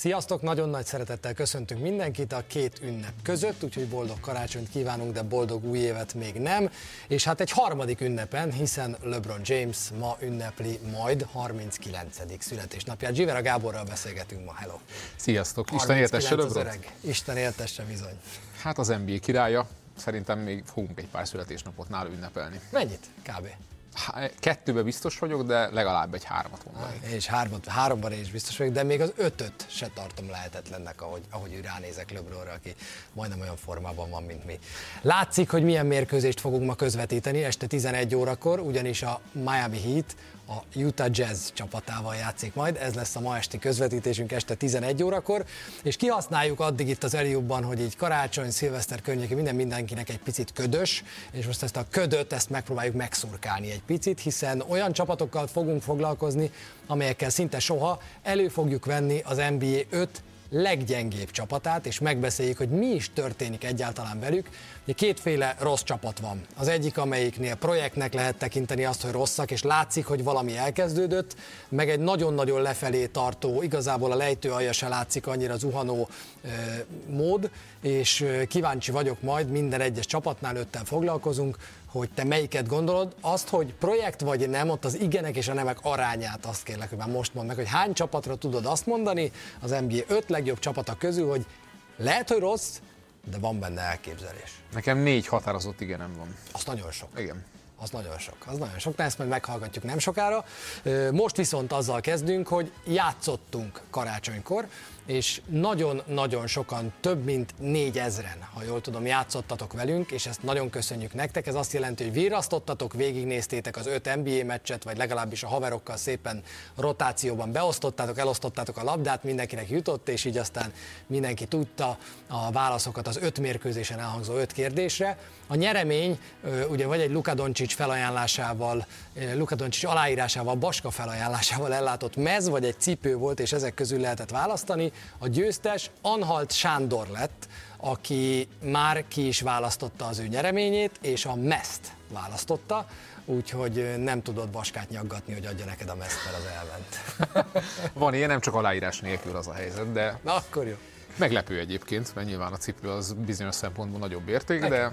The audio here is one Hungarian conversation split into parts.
Sziasztok, nagyon nagy szeretettel köszöntünk mindenkit a két ünnep között, úgyhogy boldog karácsonyt kívánunk, de boldog új évet még nem. És hát egy harmadik ünnepen, hiszen LeBron James ma ünnepli majd 39. születésnapját. Zsivera Gáborral beszélgetünk ma, hello. Sziasztok, Isten éltesse LeBron. Isten éltesse bizony. Hát az NBA királya, szerintem még fogunk egy pár születésnapot nála ünnepelni. Mennyit kb? Kettőbe biztos vagyok, de legalább egy hármat mondani. És hármat, háromban is biztos vagyok, de még az ötöt se tartom lehetetlennek, ahogy, ahogy ránézek Lebronra, aki majdnem olyan formában van, mint mi. Látszik, hogy milyen mérkőzést fogunk ma közvetíteni este 11 órakor, ugyanis a Miami Heat a Utah Jazz csapatával játszik majd. Ez lesz a ma esti közvetítésünk este 11 órakor, és kihasználjuk addig itt az Eliubban, hogy így karácsony, szilveszter környékén minden mindenkinek egy picit ködös, és most ezt a ködöt, ezt megpróbáljuk megszurkálni egy picit, hiszen olyan csapatokkal fogunk foglalkozni, amelyekkel szinte soha elő fogjuk venni az NBA 5 leggyengébb csapatát, és megbeszéljük, hogy mi is történik egyáltalán velük. Ugye kétféle rossz csapat van. Az egyik, amelyiknél projektnek lehet tekinteni azt, hogy rosszak, és látszik, hogy valami elkezdődött, meg egy nagyon-nagyon lefelé tartó, igazából a lejtő alja se látszik annyira zuhanó e, mód, és kíváncsi vagyok majd, minden egyes csapatnál ötten foglalkozunk, hogy te melyiket gondolod, azt, hogy projekt vagy nem, ott az igenek és a nemek arányát azt kérlek, hogy már most mondd meg, hogy hány csapatra tudod azt mondani az NBA 5 legjobb csapata közül, hogy lehet, hogy rossz, de van benne elképzelés. Nekem négy határozott igenem van. Az nagyon sok. Igen. Az nagyon sok, az nagyon sok, de ezt majd meghallgatjuk nem sokára. Most viszont azzal kezdünk, hogy játszottunk karácsonykor, és nagyon-nagyon sokan, több mint négyezren, ha jól tudom, játszottatok velünk, és ezt nagyon köszönjük nektek. Ez azt jelenti, hogy virrasztottatok, végignéztétek az öt NBA meccset, vagy legalábbis a haverokkal szépen rotációban beosztottátok, elosztottátok a labdát, mindenkinek jutott, és így aztán mindenki tudta a válaszokat az öt mérkőzésen elhangzó öt kérdésre. A nyeremény ugye vagy egy Luka Doncic felajánlásával, Luka Doncic aláírásával, Baska felajánlásával ellátott mez, vagy egy cipő volt, és ezek közül lehetett választani. A győztes Anhalt Sándor lett, aki már ki is választotta az ő nyereményét, és a meszt választotta, úgyhogy nem tudod Baskát nyaggatni, hogy adja neked a meszt, mert az elment. Van ilyen, nem csak aláírás nélkül az a helyzet, de... Na, akkor jó. Meglepő egyébként, mert nyilván a cipő az bizonyos szempontból nagyobb érték, de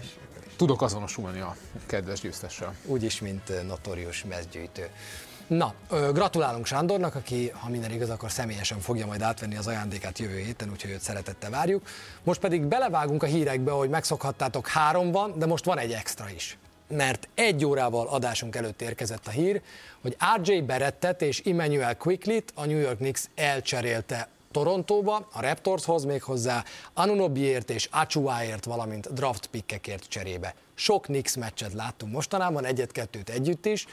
tudok azonosulni a kedves győztessel. Úgyis, mint notorius mezgyűjtő. Na, gratulálunk Sándornak, aki, ha minden igaz, akkor személyesen fogja majd átvenni az ajándékát jövő héten, úgyhogy őt szeretettel várjuk. Most pedig belevágunk a hírekbe, hogy megszokhattátok három van, de most van egy extra is. Mert egy órával adásunk előtt érkezett a hír, hogy RJ Berettet és Emmanuel Quicklit a New York Knicks elcserélte Torontóba, a Raptorshoz még hozzá Anunobiért és Achuáért, valamint draft pickekért cserébe. Sok Knicks meccset láttunk mostanában, egyet-kettőt együtt is,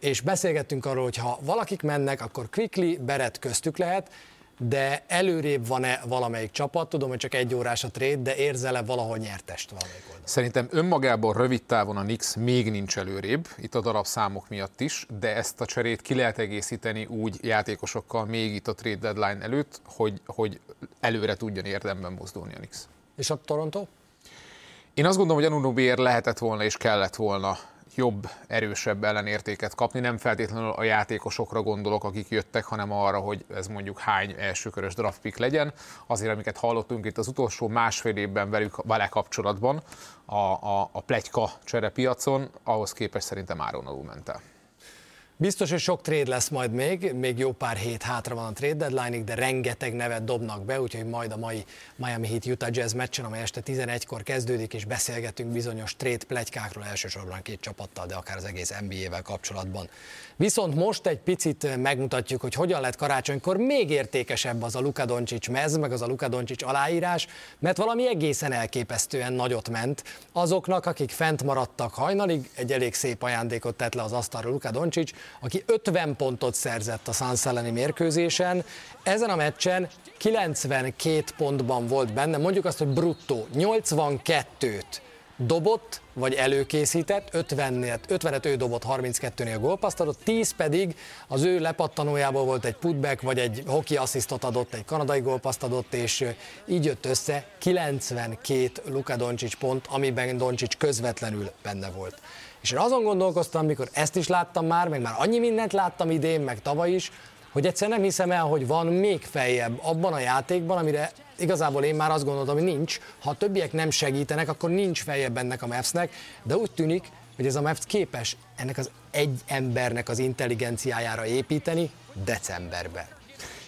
és beszélgettünk arról, hogy ha valakik mennek, akkor Quickly, Beret köztük lehet, de előrébb van-e valamelyik csapat? Tudom, hogy csak egy órás a trade, de érzel-e valahol nyertest valamelyik oldalon? Szerintem önmagában rövid távon a Nix még nincs előrébb, itt a darab számok miatt is, de ezt a cserét ki lehet egészíteni úgy játékosokkal még itt a trade deadline előtt, hogy, hogy előre tudjon érdemben mozdulni a Nix. És a Toronto? Én azt gondolom, hogy Anunobier lehetett volna és kellett volna jobb, erősebb ellenértéket kapni. Nem feltétlenül a játékosokra gondolok, akik jöttek, hanem arra, hogy ez mondjuk hány elsőkörös draft pick legyen. Azért, amiket hallottunk itt az utolsó másfél évben velük, vele kapcsolatban a, a, a plegyka cserepiacon, ahhoz képest szerintem áron alul ment el. Biztos, hogy sok trade lesz majd még, még jó pár hét hátra van a trade deadline de rengeteg nevet dobnak be, úgyhogy majd a mai Miami Heat Utah Jazz meccsen, amely este 11-kor kezdődik, és beszélgetünk bizonyos trade plegykákról elsősorban két csapattal, de akár az egész NBA-vel kapcsolatban. Viszont most egy picit megmutatjuk, hogy hogyan lett karácsonykor még értékesebb az a Luka Doncic mez, meg az a Luka Doncic aláírás, mert valami egészen elképesztően nagyot ment. Azoknak, akik fent maradtak hajnalig, egy elég szép ajándékot tett le az asztalra Luka Doncic, aki 50 pontot szerzett a Suns elleni mérkőzésen. Ezen a meccsen 92 pontban volt benne, mondjuk azt, hogy bruttó, 82-t dobott, vagy előkészített, 50-et, 50 ő dobott, 32-nél gólpaszt adott, 10 pedig az ő lepattanójából volt egy putback, vagy egy hoki asszisztot adott, egy kanadai gólpaszt adott, és így jött össze 92 Luka Doncic pont, amiben Doncic közvetlenül benne volt. És én azon gondolkoztam, mikor ezt is láttam már, meg már annyi mindent láttam idén, meg tavaly is, hogy egyszer nem hiszem el, hogy van még feljebb abban a játékban, amire igazából én már azt gondoltam, hogy nincs. Ha a többiek nem segítenek, akkor nincs feljebb ennek a Mavsnek, de úgy tűnik, hogy ez a Mavs képes ennek az egy embernek az intelligenciájára építeni decemberben.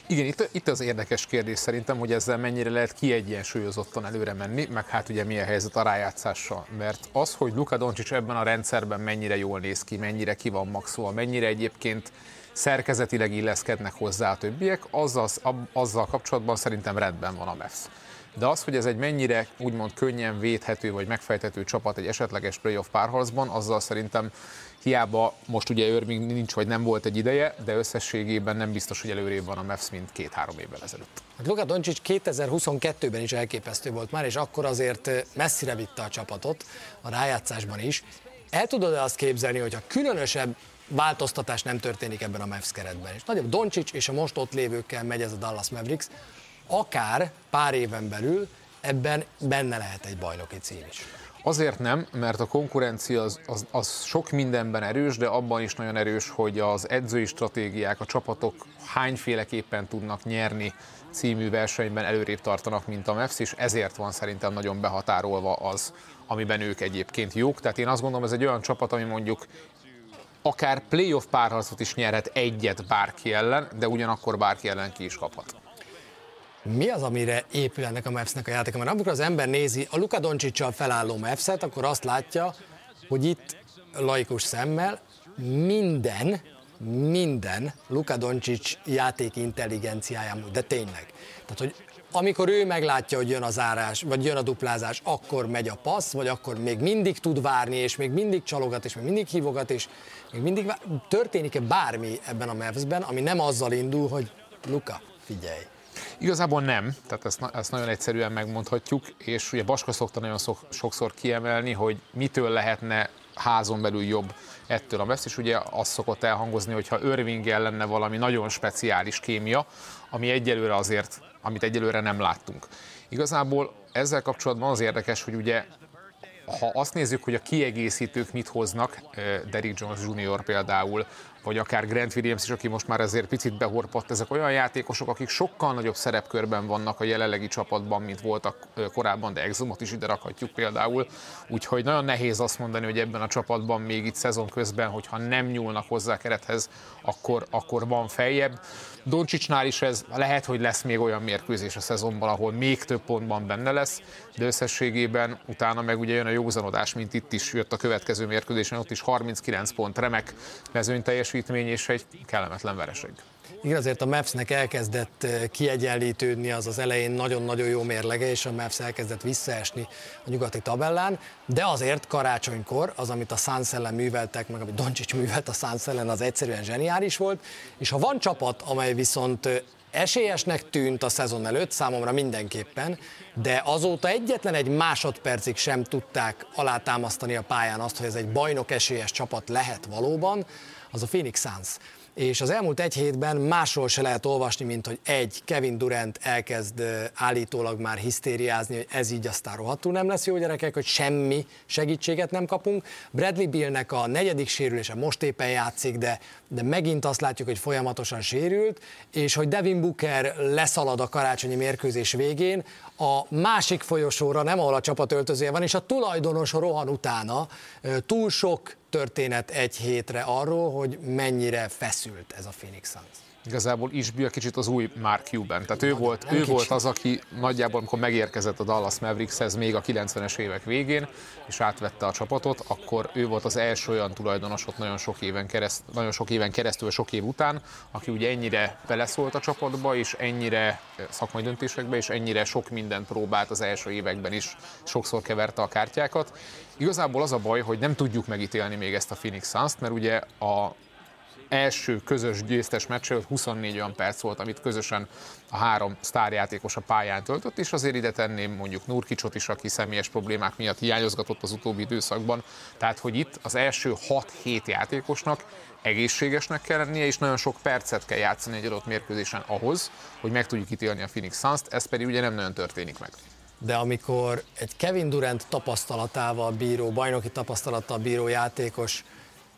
Igen, itt, itt az érdekes kérdés szerintem, hogy ezzel mennyire lehet kiegyensúlyozottan előre menni, meg hát ugye milyen helyzet a rájátszással. Mert az, hogy Luka Doncic ebben a rendszerben mennyire jól néz ki, mennyire ki van maxolva, mennyire egyébként szerkezetileg illeszkednek hozzá a többiek, azzal, azzal kapcsolatban szerintem rendben van a Mavs. De az, hogy ez egy mennyire úgymond könnyen védhető vagy megfejthető csapat egy esetleges playoff párharcban, azzal szerintem hiába most ugye Irving nincs, vagy nem volt egy ideje, de összességében nem biztos, hogy előrébb van a Mavs, mint két-három évvel ezelőtt. Hát Luka Doncic 2022-ben is elképesztő volt már, és akkor azért messzire vitte a csapatot, a rájátszásban is. El tudod-e azt képzelni, hogyha különösebb változtatás nem történik ebben a Mavs keretben. És nagyobb Doncsics és a most ott lévőkkel megy ez a Dallas Mavericks, akár pár éven belül ebben benne lehet egy bajnoki cím is. Azért nem, mert a konkurencia az, az, az sok mindenben erős, de abban is nagyon erős, hogy az edzői stratégiák, a csapatok hányféleképpen tudnak nyerni című versenyben előrébb tartanak, mint a Mavs, és ezért van szerintem nagyon behatárolva az, amiben ők egyébként jók. Tehát én azt gondolom, ez egy olyan csapat, ami mondjuk akár playoff párharcot is nyerhet egyet bárki ellen, de ugyanakkor bárki ellen ki is kaphat. Mi az, amire épül ennek a Mavsnek a játéka? Mert amikor az ember nézi a Luka Doncsicsal felálló Mavs-et, akkor azt látja, hogy itt laikus szemmel minden, minden Luka Doncsics játék intelligenciáján, de tényleg. Tehát, hogy amikor ő meglátja, hogy jön a zárás, vagy jön a duplázás, akkor megy a passz, vagy akkor még mindig tud várni, és még mindig csalogat, és még mindig hívogat, és még mindig vár... történik-e bármi ebben a Mavs-ben, ami nem azzal indul, hogy Luka, figyelj. Igazából nem, tehát ezt, ezt nagyon egyszerűen megmondhatjuk, és ugye Baska szokta nagyon szok, sokszor kiemelni, hogy mitől lehetne házon belül jobb ettől a Mavs, és ugye azt szokott elhangozni, hogy ha irving lenne valami nagyon speciális kémia, ami egyelőre azért amit egyelőre nem láttunk. Igazából ezzel kapcsolatban az érdekes, hogy ugye ha azt nézzük, hogy a kiegészítők mit hoznak, eh, Derrick Jones Jr. például, vagy akár Grant Williams is, aki most már azért picit behorpadt, ezek olyan játékosok, akik sokkal nagyobb szerepkörben vannak a jelenlegi csapatban, mint voltak korábban, de Exumot is ide rakhatjuk például. Úgyhogy nagyon nehéz azt mondani, hogy ebben a csapatban még itt szezon közben, hogyha nem nyúlnak hozzá kerethez, akkor, akkor van feljebb. Doncsicsnál is ez lehet, hogy lesz még olyan mérkőzés a szezonban, ahol még több pontban benne lesz, de összességében utána meg ugye jön a józanodás, mint itt is jött a következő mérkőzésen, ott is 39 pont, remek mezőny teljesítmény és egy kellemetlen vereség. Igen, azért a Mavsnek elkezdett eh, kiegyenlítődni az az elején nagyon-nagyon jó mérlege, és a Mavs elkezdett visszaesni a nyugati tabellán, de azért karácsonykor az, amit a Suns ellen műveltek, meg amit Doncsics művelt a Suns ellen, az egyszerűen zseniális volt, és ha van csapat, amely viszont eh, esélyesnek tűnt a szezon előtt, számomra mindenképpen, de azóta egyetlen egy másodpercig sem tudták alátámasztani a pályán azt, hogy ez egy bajnok esélyes csapat lehet valóban, az a Phoenix Suns és az elmúlt egy hétben másról se lehet olvasni, mint hogy egy, Kevin Durant elkezd állítólag már hisztériázni, hogy ez így aztán rohadtul nem lesz jó gyerekek, hogy semmi segítséget nem kapunk. Bradley Billnek a negyedik sérülése most éppen játszik, de, de megint azt látjuk, hogy folyamatosan sérült, és hogy Devin Booker leszalad a karácsonyi mérkőzés végén, a másik folyosóra, nem ahol a csapat öltözője van, és a tulajdonos rohan utána. Túl sok történet egy hétre arról, hogy mennyire feszült ez a Phoenix Suns. Igazából Isbia kicsit az új Mark Cuban. Tehát ő, volt, ő volt az, aki nagyjából, amikor megérkezett a Dallas Maverickshez még a 90-es évek végén, és átvette a csapatot, akkor ő volt az első olyan tulajdonos ott nagyon sok éven, kereszt, nagyon sok éven keresztül, sok év után, aki ugye ennyire beleszólt a csapatba, és ennyire szakmai döntésekbe, és ennyire sok mindent próbált az első években is, sokszor keverte a kártyákat. Igazából az a baj, hogy nem tudjuk megítélni még ezt a Phoenix Suns-t, mert ugye a első közös győztes meccs 24 olyan perc volt, amit közösen a három sztárjátékos a pályán töltött, és azért ide tenném mondjuk Nurkicsot is, aki személyes problémák miatt hiányozgatott az utóbbi időszakban. Tehát, hogy itt az első 6-7 játékosnak egészségesnek kell lennie, és nagyon sok percet kell játszani egy adott mérkőzésen ahhoz, hogy meg tudjuk ítélni a Phoenix Suns-t, ez pedig ugye nem nagyon történik meg de amikor egy Kevin Durant tapasztalatával bíró, bajnoki tapasztalattal bíró játékos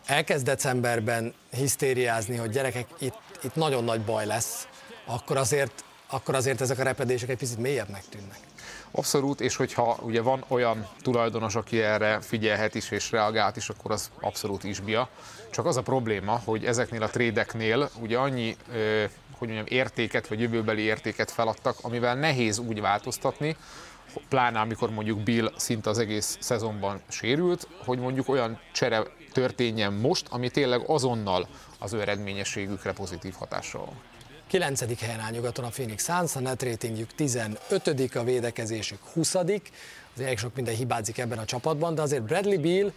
elkezd decemberben hisztériázni, hogy gyerekek, itt itt, nagyon nagy baj lesz, akkor azért, akkor azért ezek a repedések egy picit mélyebbnek tűnnek. Abszolút, és hogyha ugye van olyan tulajdonos, aki erre figyelhet is és reagált is, akkor az abszolút isbia. Csak az a probléma, hogy ezeknél a trédeknél ugye annyi hogy mondjam, értéket vagy jövőbeli értéket feladtak, amivel nehéz úgy változtatni, pláne amikor mondjuk Bill szinte az egész szezonban sérült, hogy mondjuk olyan csere történjen most, ami tényleg azonnal az ő eredményességükre pozitív hatással van. 9. helyen áll nyugaton a Phoenix Suns, a net ratingjük 15. a védekezésük 20. Azért sok minden hibázik ebben a csapatban, de azért Bradley Beal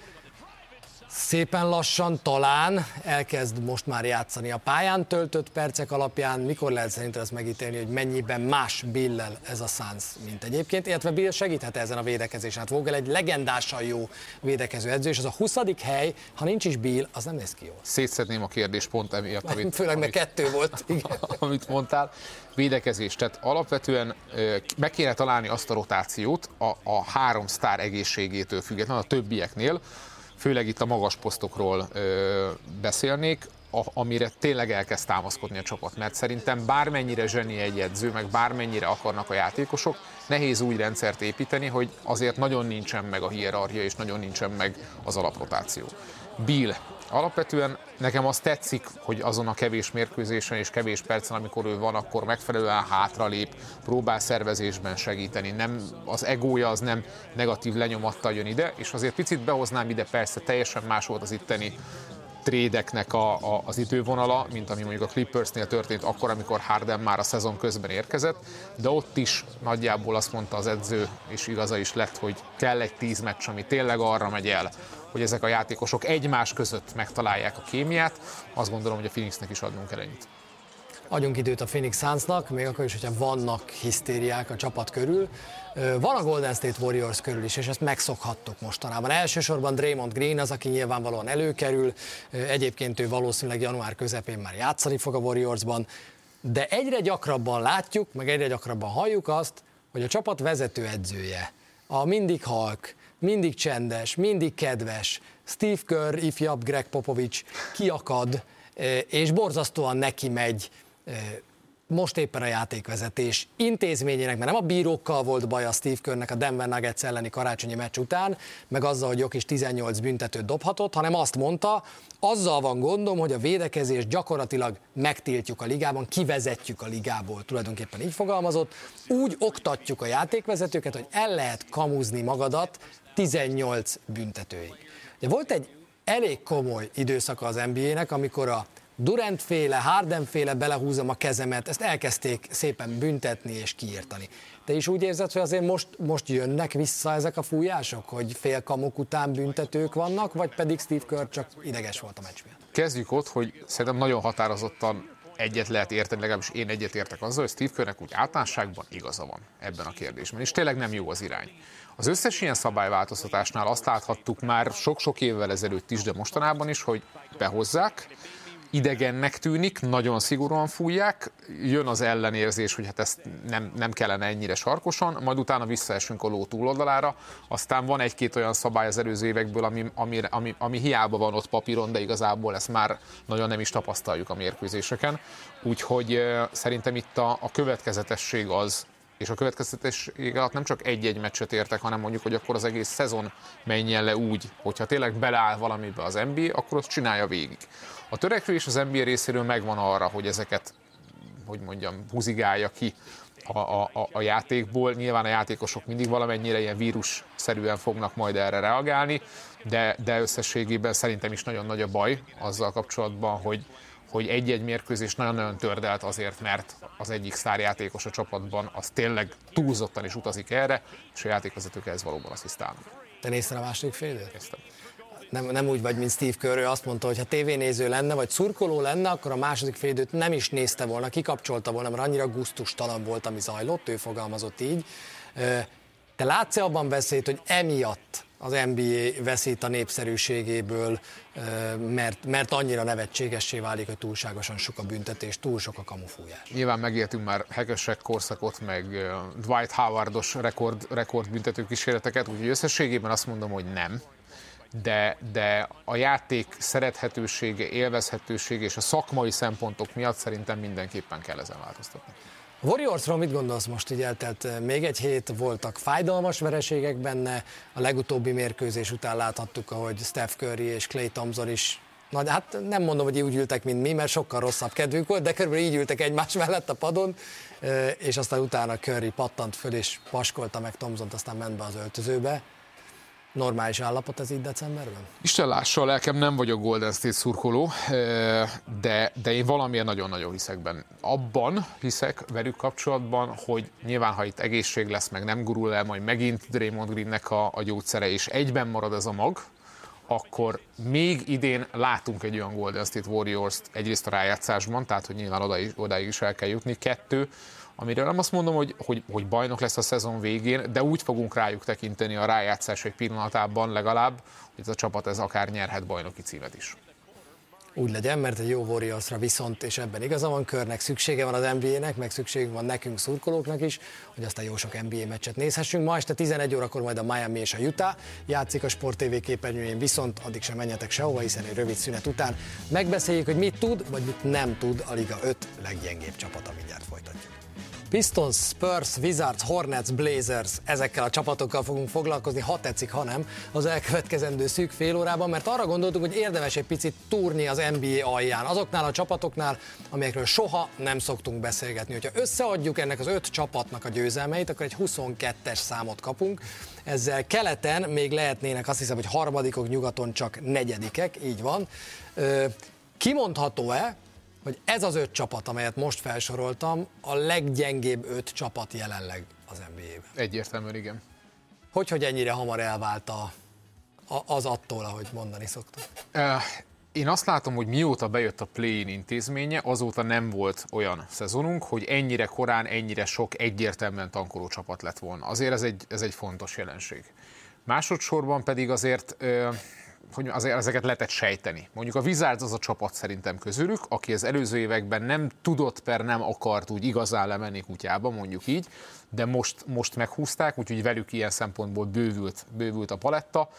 szépen lassan talán elkezd most már játszani a pályán töltött percek alapján. Mikor lehet szerinted ezt megítélni, hogy mennyiben más Billel ez a Suns, mint egyébként, illetve Bill segíthet ezen a védekezésen. Hát Vogel egy legendásan jó védekező edző, és az a 20. hely, ha nincs is Bill, az nem néz ki jól. Szétszedném a kérdést pont emiatt, amit, Főleg, mert amit, kettő volt. Igen. amit mondtál. Védekezés, tehát alapvetően meg kéne találni azt a rotációt a, a három sztár egészségétől függetlenül, a többieknél, főleg itt a magas posztokról ö, beszélnék, a, amire tényleg elkezd támaszkodni a csapat, mert szerintem bármennyire zseni egy edző, meg bármennyire akarnak a játékosok, nehéz új rendszert építeni, hogy azért nagyon nincsen meg a hierarchia, és nagyon nincsen meg az alaprotáció. Bill Alapvetően nekem az tetszik, hogy azon a kevés mérkőzésen és kevés percen, amikor ő van, akkor megfelelően hátralép, próbál szervezésben segíteni. Nem, az egója az nem negatív lenyomattal jön ide, és azért picit behoznám ide, persze teljesen más volt az itteni trédeknek a, a, az idővonala, mint ami mondjuk a Clippersnél történt akkor, amikor Harden már a szezon közben érkezett, de ott is nagyjából azt mondta az edző, és igaza is lett, hogy kell egy tíz meccs, ami tényleg arra megy el, hogy ezek a játékosok egymás között megtalálják a kémiát, azt gondolom, hogy a Phoenixnek is adnunk ennyit. Adjunk időt a Phoenix Sunsnak, még akkor is, hogyha vannak hisztériák a csapat körül. Van a Golden State Warriors körül is, és ezt megszokhattuk mostanában. Elsősorban Draymond Green az, aki nyilvánvalóan előkerül, egyébként ő valószínűleg január közepén már játszani fog a Warriorsban, de egyre gyakrabban látjuk, meg egyre gyakrabban halljuk azt, hogy a csapat vezető edzője, a mindig halk, mindig csendes, mindig kedves, Steve Kerr, ifjabb Greg Popovich kiakad, és borzasztóan neki megy most éppen a játékvezetés intézményének, mert nem a bírókkal volt baj a Steve Körnek a Denver Nuggets elleni karácsonyi meccs után, meg azzal, hogy Jok is 18 büntetőt dobhatott, hanem azt mondta, azzal van gondom, hogy a védekezést gyakorlatilag megtiltjuk a ligában, kivezetjük a ligából, tulajdonképpen így fogalmazott, úgy oktatjuk a játékvezetőket, hogy el lehet kamuzni magadat 18 büntetőig. Ugye volt egy elég komoly időszaka az NBA-nek, amikor a Durant féle, Harden féle belehúzom a kezemet, ezt elkezdték szépen büntetni és kiírtani. Te is úgy érzed, hogy azért most, most jönnek vissza ezek a fújások, hogy fél kamuk után büntetők vannak, vagy pedig Steve Kerr csak ideges volt a meccs miatt? Kezdjük ott, hogy szerintem nagyon határozottan egyet lehet érteni, legalábbis én egyet értek azzal, hogy Steve Kerrnek úgy általánosságban igaza van ebben a kérdésben, és tényleg nem jó az irány. Az összes ilyen szabályváltoztatásnál azt láthattuk már sok-sok évvel ezelőtt is, de mostanában is, hogy behozzák, idegennek tűnik, nagyon szigorúan fújják, jön az ellenérzés, hogy hát ezt nem, nem kellene ennyire sarkosan, majd utána visszaesünk a ló túloldalára, aztán van egy-két olyan szabály az előző évekből, ami, ami, ami, ami hiába van ott papíron, de igazából ezt már nagyon nem is tapasztaljuk a mérkőzéseken. Úgyhogy szerintem itt a, a következetesség az, és a következtetéség alatt nem csak egy-egy meccset értek, hanem mondjuk, hogy akkor az egész szezon menjen le úgy, hogyha tényleg beleáll valamibe az NBA, akkor azt csinálja végig. A törekvés az NBA részéről megvan arra, hogy ezeket, hogy mondjam, húzigálja ki a, a, a játékból. Nyilván a játékosok mindig valamennyire ilyen vírusszerűen fognak majd erre reagálni, de, de összességében szerintem is nagyon nagy a baj azzal kapcsolatban, hogy, hogy egy-egy mérkőzés nagyon-nagyon tördelt azért, mert az egyik sztárjátékos a csapatban az tényleg túlzottan is utazik erre, és a játékvezetők ez valóban asszisztálnak. Te nézted a második fél időt? Nem, nem úgy vagy, mint Steve Kerr, azt mondta, hogy ha tévénéző lenne, vagy szurkoló lenne, akkor a második fél időt nem is nézte volna, kikapcsolta volna, mert annyira gusztustalan volt, ami zajlott, ő fogalmazott így. Te látsz abban veszélyt, hogy emiatt az NBA veszít a népszerűségéből, mert, mert annyira nevetségessé válik, hogy túlságosan sok a büntetés, túl sok a kamufújás. Nyilván megéltünk már hekesek korszakot, meg Dwight Howardos rekord, rekord büntető kísérleteket, úgyhogy összességében azt mondom, hogy nem. de, de a játék szerethetősége, élvezhetősége és a szakmai szempontok miatt szerintem mindenképpen kell ezen változtatni. A Warriorsról mit gondolsz most, így eltelt eh, még egy hét, voltak fájdalmas vereségek benne, a legutóbbi mérkőzés után láthattuk, ahogy Steph Curry és Clay Thompson is Na, hát nem mondom, hogy úgy ültek, mint mi, mert sokkal rosszabb kedvünk volt, de körülbelül így ültek egymás mellett a padon, eh, és aztán utána Curry pattant föl, és paskolta meg Thompson-t, aztán ment be az öltözőbe normális állapot ez így decemberben? Isten lássa a lelkem, nem vagyok Golden State szurkoló, de, de én valamiért nagyon-nagyon hiszek benne. Abban hiszek velük kapcsolatban, hogy nyilván, ha itt egészség lesz, meg nem gurul el majd megint Draymond Greennek a, a gyógyszere, és egyben marad ez a mag, akkor még idén látunk egy olyan Golden State Warriors-t egyrészt a rájátszásban, tehát hogy nyilván odaig, odaig is el kell jutni, kettő, amiről nem azt mondom, hogy, hogy, hogy bajnok lesz a szezon végén, de úgy fogunk rájuk tekinteni a rájátszás egy pillanatában legalább, hogy ez a csapat ez akár nyerhet bajnoki címet is. Úgy legyen, mert egy jó Warriorsra viszont, és ebben igaza van, körnek szüksége van az NBA-nek, meg szükségünk van nekünk szurkolóknak is, hogy aztán jó sok NBA meccset nézhessünk. Ma este 11 órakor majd a Miami és a Utah játszik a Sport TV képernyőjén, viszont addig sem menjetek sehova, hiszen egy rövid szünet után megbeszéljük, hogy mit tud, vagy mit nem tud a Liga 5 leggyengébb csapata. Mindjárt folytatjuk. Pistons, Spurs, Wizards, Hornets, Blazers, ezekkel a csapatokkal fogunk foglalkozni, ha tetszik, ha nem, az elkövetkezendő szűk fél órában, mert arra gondoltunk, hogy érdemes egy picit túrni az NBA alján, azoknál a csapatoknál, amelyekről soha nem szoktunk beszélgetni. Hogyha összeadjuk ennek az öt csapatnak a győzelmeit, akkor egy 22-es számot kapunk. Ezzel keleten még lehetnének azt hiszem, hogy harmadikok, nyugaton csak negyedikek, így van. Kimondható-e, hogy ez az öt csapat, amelyet most felsoroltam, a leggyengébb öt csapat jelenleg az NBA-ben. Egyértelműen igen. Hogy, hogy ennyire hamar elvált a, a, az attól, ahogy mondani szoktuk? Én azt látom, hogy mióta bejött a play-in intézménye, azóta nem volt olyan szezonunk, hogy ennyire korán, ennyire sok egyértelműen tankoló csapat lett volna. Azért ez egy, ez egy fontos jelenség. Másodszorban pedig azért hogy azért ezeket lehetett sejteni. Mondjuk a Wizards az a csapat szerintem közülük, aki az előző években nem tudott per nem akart úgy igazán lemenni kutyába, mondjuk így, de most, most meghúzták, úgyhogy velük ilyen szempontból bővült, bővült a paletta.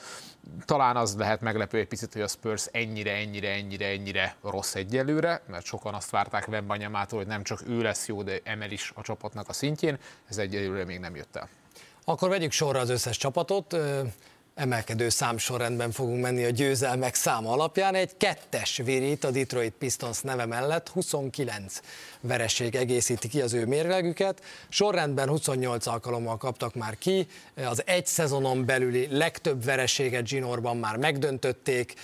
Talán az lehet meglepő egy picit, hogy a Spurs ennyire, ennyire, ennyire, ennyire rossz egyelőre, mert sokan azt várták Wembanyamától, hogy nem csak ő lesz jó, de emel is a csapatnak a szintjén, ez egyelőre még nem jött el. Akkor vegyük sorra az összes csapatot emelkedő számsorrendben fogunk menni a győzelmek száma alapján. Egy kettes virít a Detroit Pistons neve mellett, 29 vereség egészíti ki az ő mérlegüket. Sorrendben 28 alkalommal kaptak már ki, az egy szezonon belüli legtöbb vereséget Ginorban már megdöntötték,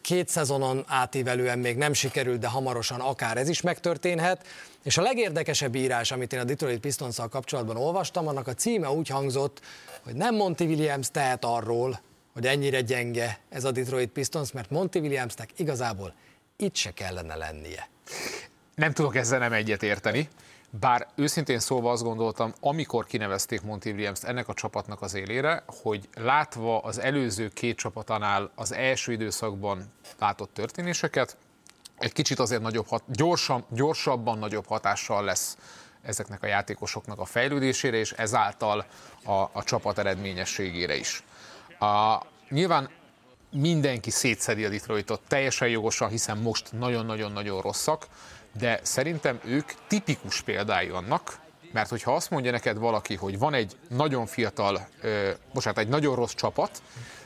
két szezonon átívelően még nem sikerült, de hamarosan akár ez is megtörténhet. És a legérdekesebb írás, amit én a Detroit pistons kapcsolatban olvastam, annak a címe úgy hangzott, hogy nem Monty Williams tehet arról, hogy ennyire gyenge ez a Detroit Pistons, mert Monty Williamsnek igazából itt se kellene lennie. Nem tudok ezzel nem egyet érteni. Bár őszintén szólva azt gondoltam, amikor kinevezték Monty Williams ennek a csapatnak az élére, hogy látva az előző két csapatánál az első időszakban látott történéseket, egy kicsit azért nagyobb hat, gyorsan, gyorsabban nagyobb hatással lesz ezeknek a játékosoknak a fejlődésére, és ezáltal a, a csapat eredményességére is. A, nyilván mindenki szétszedi a Detroitot, teljesen jogosan, hiszen most nagyon-nagyon-nagyon rosszak, de szerintem ők tipikus példái annak, mert hogyha azt mondja neked valaki, hogy van egy nagyon fiatal, ö, bocsánat, egy nagyon rossz csapat,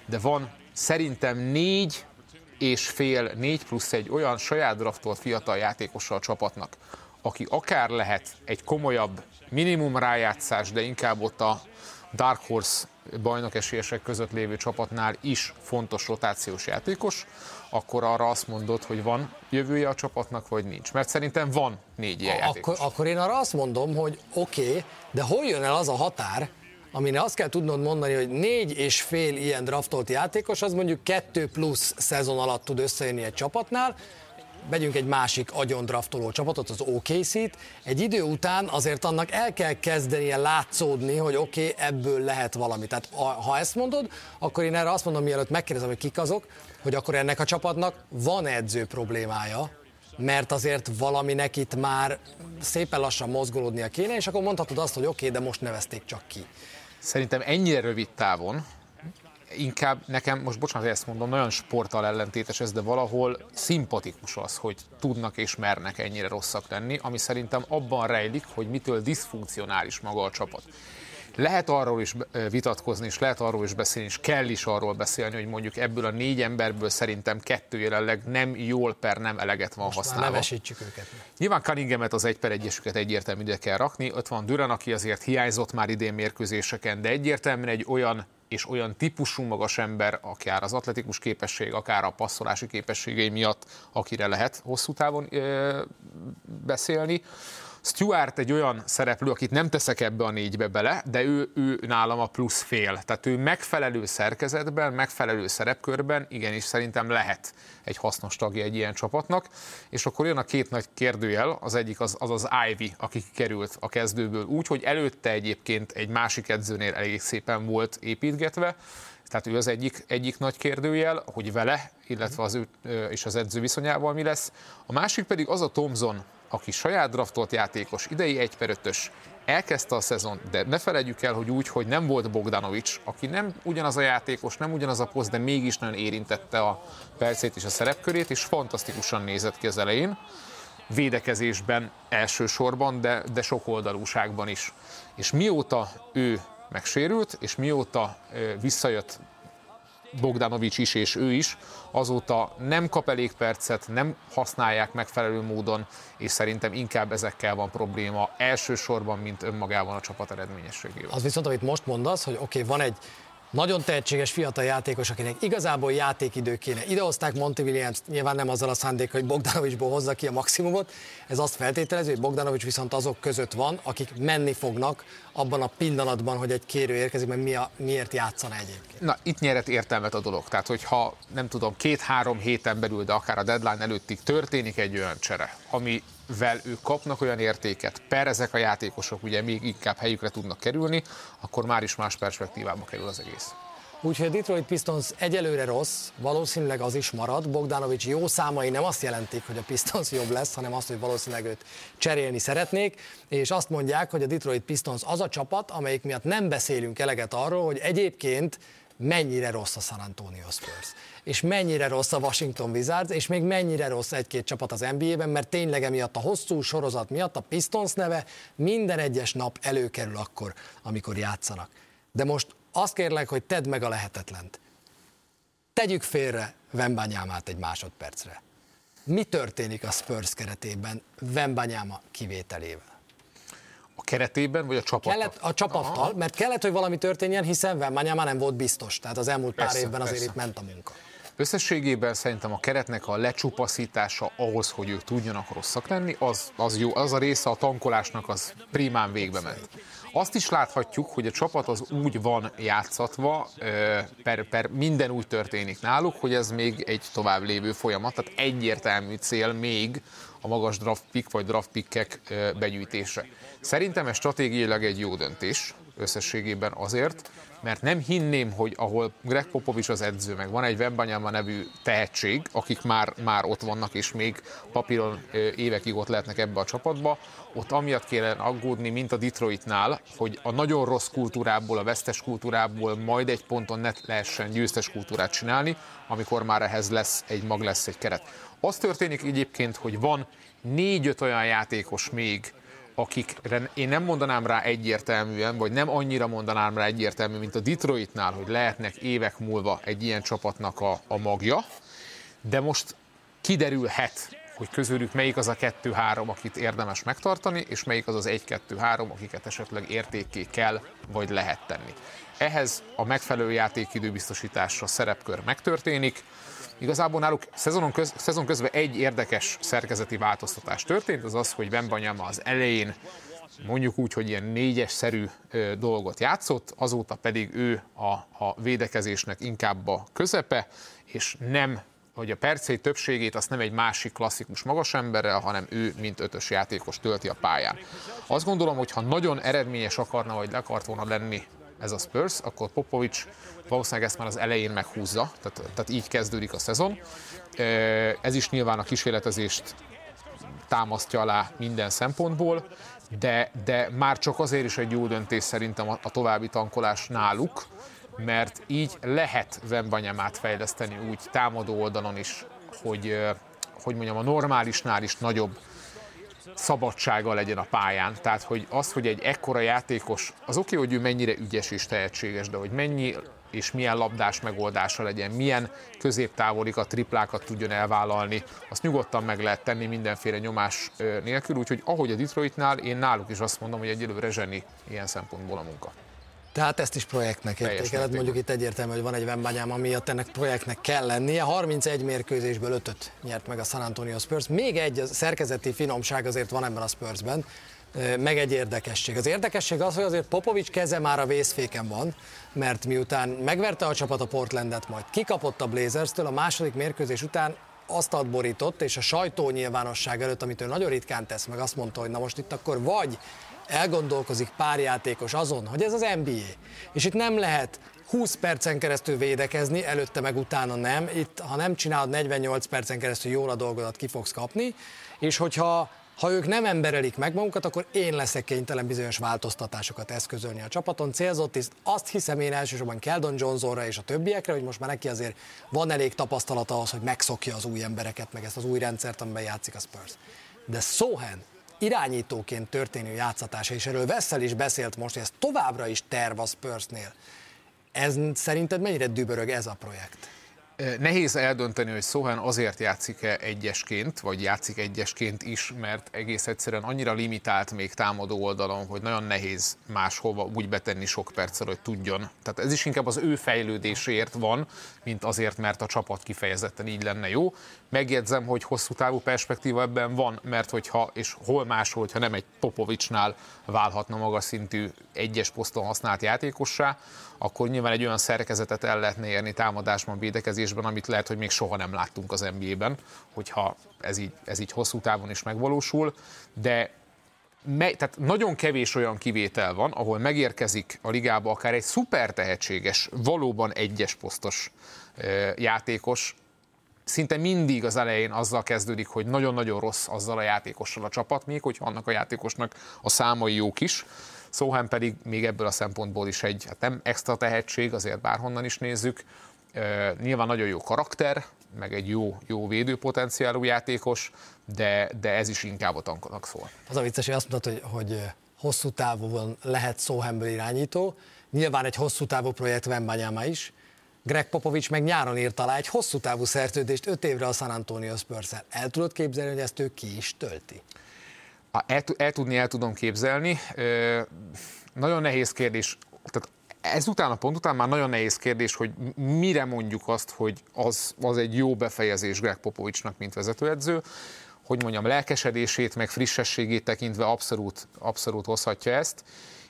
de van szerintem négy és fél, négy plusz egy olyan saját draftolt fiatal játékosa a csapatnak, aki akár lehet egy komolyabb minimum rájátszás, de inkább ott a Dark Horse bajnok esélyesek között lévő csapatnál is fontos rotációs játékos, akkor arra azt mondod, hogy van jövője a csapatnak, vagy nincs. Mert szerintem van négy ilyen játékos. Akkor, akkor én arra azt mondom, hogy oké, okay, de hol jön el az a határ, amire azt kell tudnod mondani, hogy négy és fél ilyen draftolt játékos, az mondjuk kettő plusz szezon alatt tud összejönni egy csapatnál, vegyünk egy másik agyon draftoló csapatot, az OKC-t, egy idő után azért annak el kell kezdenie látszódni, hogy oké, okay, ebből lehet valami. Tehát ha ezt mondod, akkor én erre azt mondom, mielőtt megkérdezem, hogy kik azok, hogy akkor ennek a csapatnak van edző problémája, mert azért valaminek itt már szépen lassan mozgolódnia kéne, és akkor mondhatod azt, hogy oké, okay, de most nevezték csak ki. Szerintem ennyire rövid távon inkább nekem, most bocsánat, hogy ezt mondom, nagyon sporttal ellentétes ez, de valahol szimpatikus az, hogy tudnak és mernek ennyire rosszak lenni, ami szerintem abban rejlik, hogy mitől diszfunkcionális maga a csapat. Lehet arról is vitatkozni, és lehet arról is beszélni, és kell is arról beszélni, hogy mondjuk ebből a négy emberből szerintem kettő jelenleg nem jól per nem eleget van Most használva. Már őket. Nyilván Cunninghamet az egy per egyesüket egyértelmű ide kell rakni. Ott van Duran, aki azért hiányzott már idén mérkőzéseken, de egyértelműen egy olyan és olyan típusú magas ember, akár az atletikus képesség, akár a passzolási képességei miatt, akire lehet hosszú távon ö, beszélni. Stuart egy olyan szereplő, akit nem teszek ebbe a négybe bele, de ő, ő nálam a plusz fél. Tehát ő megfelelő szerkezetben, megfelelő szerepkörben igenis szerintem lehet egy hasznos tagja egy ilyen csapatnak. És akkor jön a két nagy kérdőjel, az egyik az az, az Ivy, aki került a kezdőből úgy, hogy előtte egyébként egy másik edzőnél elég szépen volt építgetve, tehát ő az egyik, egyik nagy kérdőjel, hogy vele, illetve az ő és az edző viszonyával mi lesz. A másik pedig az a Thomson, aki saját draftolt játékos, idei 1 per 5 elkezdte a szezon, de ne felejtjük el, hogy úgy, hogy nem volt Bogdanovics, aki nem ugyanaz a játékos, nem ugyanaz a poszt, de mégis nagyon érintette a percét és a szerepkörét, és fantasztikusan nézett ki az elején, védekezésben elsősorban, de, de sok oldalúságban is. És mióta ő megsérült, és mióta visszajött Bogdanovics is és ő is, azóta nem kap elég percet, nem használják megfelelő módon, és szerintem inkább ezekkel van probléma elsősorban, mint önmagában a csapat eredményességével. Az viszont, amit most mondasz, hogy oké, okay, van egy nagyon tehetséges fiatal játékos, akinek igazából játékidő kéne. Idehozták Monty Williams, nyilván nem azzal a szándék, hogy Bogdanovicsból hozza ki a maximumot, ez azt feltételező, hogy Bogdanovics viszont azok között van, akik menni fognak abban a pillanatban, hogy egy kérő érkezik, mert mi a, miért játszana egyébként. Na, itt nyeret értelmet a dolog. Tehát, hogyha nem tudom, két-három héten belül, de akár a deadline előttig történik egy olyan csere, ami vel ők kapnak olyan értéket, per ezek a játékosok ugye még inkább helyükre tudnak kerülni, akkor már is más perspektívába kerül az egész. Úgyhogy a Detroit Pistons egyelőre rossz, valószínűleg az is marad. Bogdanovics jó számai nem azt jelentik, hogy a Pistons jobb lesz, hanem azt, hogy valószínűleg őt cserélni szeretnék, és azt mondják, hogy a Detroit Pistons az a csapat, amelyik miatt nem beszélünk eleget arról, hogy egyébként mennyire rossz a San Antonio Spurs és mennyire rossz a Washington Wizards, és még mennyire rossz egy-két csapat az NBA-ben, mert tényleg emiatt a hosszú sorozat miatt a Pistons neve minden egyes nap előkerül akkor, amikor játszanak. De most azt kérlek, hogy tedd meg a lehetetlent. Tegyük félre Vembanyámát egy másodpercre. Mi történik a Spurs keretében Vembanyáma kivételével? A keretében, vagy a csapattal? Kellett a csapattal, Aha. mert kellett, hogy valami történjen, hiszen Vembanyáma nem volt biztos. Tehát az elmúlt persze, pár évben persze. azért itt ment a munka. Összességében szerintem a keretnek a lecsupaszítása ahhoz, hogy ők tudjanak rosszak lenni, az, az jó, az a része a tankolásnak az primán végbe ment. Azt is láthatjuk, hogy a csapat az úgy van játszatva, per, per minden úgy történik náluk, hogy ez még egy tovább lévő folyamat, tehát egyértelmű cél még a magas draft pick vagy draft pickek begyűjtése. Szerintem ez stratégiailag egy jó döntés összességében azért, mert nem hinném, hogy ahol Greg Popovics az edző, meg van egy Wembanyama nevű tehetség, akik már, már ott vannak, és még papíron évekig ott lehetnek ebbe a csapatba, ott amiatt kéne aggódni, mint a Detroitnál, hogy a nagyon rossz kultúrából, a vesztes kultúrából majd egy ponton ne lehessen győztes kultúrát csinálni, amikor már ehhez lesz egy mag, lesz egy keret. Az történik egyébként, hogy van négy-öt olyan játékos még, akikre én nem mondanám rá egyértelműen, vagy nem annyira mondanám rá egyértelmű, mint a Detroitnál, hogy lehetnek évek múlva egy ilyen csapatnak a, a magja, de most kiderülhet, hogy közülük melyik az a kettő-három, akit érdemes megtartani, és melyik az az egy-kettő-három, akiket esetleg értéké kell, vagy lehet tenni. Ehhez a megfelelő játékidő biztosításra szerepkör megtörténik, Igazából náluk szezonon köz, szezon közben egy érdekes szerkezeti változtatás történt, az az, hogy Wembanyama az elején mondjuk úgy, hogy ilyen négyes-szerű dolgot játszott, azóta pedig ő a, a védekezésnek inkább a közepe, és nem hogy a percei többségét azt nem egy másik klasszikus magas emberrel, hanem ő, mint ötös játékos tölti a pályán. Azt gondolom, hogy ha nagyon eredményes akarna, vagy le akart volna lenni ez a Spurs, akkor Popovics valószínűleg ezt már az elején meghúzza, tehát, tehát így kezdődik a szezon. Ez is nyilván a kísérletezést támasztja alá minden szempontból, de, de már csak azért is egy jó döntés szerintem a, további tankolás náluk, mert így lehet Vembanyamát fejleszteni úgy támadó oldalon is, hogy, hogy mondjam, a normálisnál is nagyobb szabadsága legyen a pályán. Tehát, hogy az, hogy egy ekkora játékos, az oké, hogy ő mennyire ügyes és tehetséges, de hogy mennyi és milyen labdás megoldása legyen, milyen középtávolikat, triplákat tudjon elvállalni, azt nyugodtan meg lehet tenni mindenféle nyomás nélkül, úgyhogy ahogy a Detroitnál, én náluk is azt mondom, hogy egyelőre zseni ilyen szempontból a munka. Tehát ezt is projektnek értékeled. Mondjuk itt egyértelmű, hogy van egy Vembanyám, amiatt ennek projektnek kell lennie. 31 mérkőzésből 5 nyert meg a San Antonio Spurs. Még egy szerkezeti finomság azért van ebben a Spursben, meg egy érdekesség. Az érdekesség az, hogy azért Popovics keze már a vészféken van, mert miután megverte a csapat a Portlandet, majd kikapott a Blazers-től, a második mérkőzés után azt borított, és a sajtó nyilvánosság előtt, amit ő nagyon ritkán tesz, meg azt mondta, hogy na most itt akkor vagy elgondolkozik pár játékos azon, hogy ez az NBA, és itt nem lehet 20 percen keresztül védekezni, előtte meg utána nem. Itt, ha nem csinálod 48 percen keresztül jól a dolgodat, ki fogsz kapni, és hogyha ha ők nem emberelik meg magukat, akkor én leszek kénytelen bizonyos változtatásokat eszközölni a csapaton. Célzott is, azt hiszem én elsősorban Keldon Johnsonra és a többiekre, hogy most már neki azért van elég tapasztalata ahhoz, hogy megszokja az új embereket, meg ezt az új rendszert, amiben játszik a Spurs. De Sohan irányítóként történő játszatása, és erről Vessel is beszélt most, hogy ez továbbra is terv a Spursnél. Ez szerinted mennyire dübörög ez a projekt? Nehéz eldönteni, hogy Sohan azért játszik-e egyesként, vagy játszik egyesként is, mert egész egyszerűen annyira limitált még támadó oldalon, hogy nagyon nehéz máshova úgy betenni sok perccel, hogy tudjon. Tehát ez is inkább az ő fejlődéséért van, mint azért, mert a csapat kifejezetten így lenne jó. Megjegyzem, hogy hosszú távú perspektíva ebben van, mert hogyha, és hol máshol, hogyha nem egy Popovicsnál válhatna magas szintű egyes poszton használt játékossá, akkor nyilván egy olyan szerkezetet el lehetne érni támadásban, védekezésben, amit lehet, hogy még soha nem láttunk az NBA-ben, hogyha ez így, ez így hosszú távon is megvalósul, de me, tehát nagyon kevés olyan kivétel van, ahol megérkezik a ligába akár egy szuper tehetséges, valóban egyes posztos játékos, szinte mindig az elején azzal kezdődik, hogy nagyon-nagyon rossz azzal a játékossal a csapat, még hogyha annak a játékosnak a számai jók is. Szóhán pedig még ebből a szempontból is egy hát nem extra tehetség, azért bárhonnan is nézzük. Nyilván nagyon jó karakter, meg egy jó, jó védőpotenciálú játékos, de, de ez is inkább a tankonak szól. Az a vicces, hogy azt mondtad, hogy, hogy hosszú távon lehet Szóhemből irányító, nyilván egy hosszú távú projekt Vembanyama is, Greg Popovics meg nyáron írt alá egy hosszú távú szerződést 5 évre a San Antonio spurs -el. El tudod képzelni, hogy ezt ő ki is tölti? El, el tudni, el tudom képzelni. Ö, nagyon nehéz kérdés. Tehát ezután a pont után már nagyon nehéz kérdés, hogy mire mondjuk azt, hogy az, az egy jó befejezés Greg Popovicsnak, mint vezetőedző. Hogy mondjam, lelkesedését, meg frissességét tekintve abszolút, abszolút hozhatja ezt.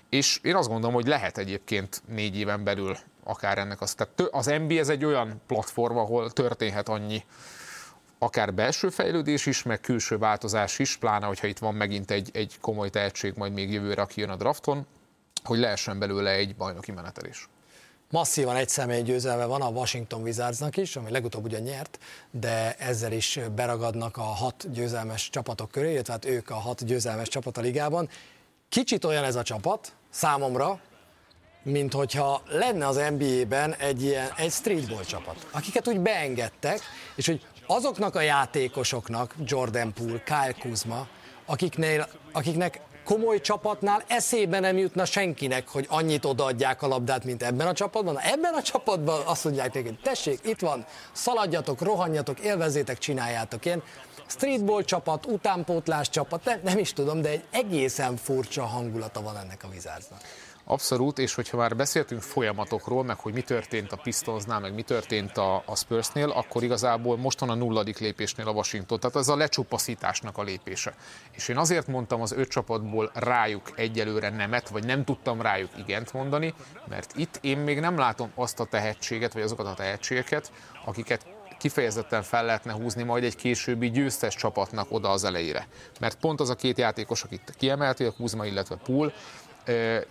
És én azt gondolom, hogy lehet egyébként négy éven belül akár ennek az. Tehát az NBA ez egy olyan platform, ahol történhet annyi akár belső fejlődés is, meg külső változás is, pláne, hogyha itt van megint egy, egy komoly tehetség, majd még jövőre, aki jön a drafton, hogy lehessen belőle egy bajnoki menetelés. Masszívan egy személy győzelme van a Washington Wizardsnak is, ami legutóbb ugyan nyert, de ezzel is beragadnak a hat győzelmes csapatok köré, illetve hát ők a hat győzelmes csapat a ligában. Kicsit olyan ez a csapat, számomra, mint hogyha lenne az NBA-ben egy ilyen egy streetball csapat, akiket úgy beengedtek, és hogy azoknak a játékosoknak, Jordan Poole, Kyle Kuzma, akiknél, akiknek komoly csapatnál eszébe nem jutna senkinek, hogy annyit odaadják a labdát, mint ebben a csapatban. Ebben a csapatban azt mondják nekik, tessék, itt van, szaladjatok, rohanjatok, élvezétek, csináljátok. Ilyen streetball csapat, utánpótlás csapat, nem, nem is tudom, de egy egészen furcsa hangulata van ennek a vizárznak. Abszolút, és hogyha már beszéltünk folyamatokról, meg hogy mi történt a Pistonsnál, meg mi történt a, a Spursnél, akkor igazából mostan a nulladik lépésnél a Washington, tehát ez a lecsupaszításnak a lépése. És én azért mondtam az öt csapatból rájuk egyelőre nemet, vagy nem tudtam rájuk igent mondani, mert itt én még nem látom azt a tehetséget, vagy azokat a tehetségeket, akiket kifejezetten fel lehetne húzni majd egy későbbi győztes csapatnak oda az elejére. Mert pont az a két játékos, akit kiemeltél, Kuzma, illetve Pool,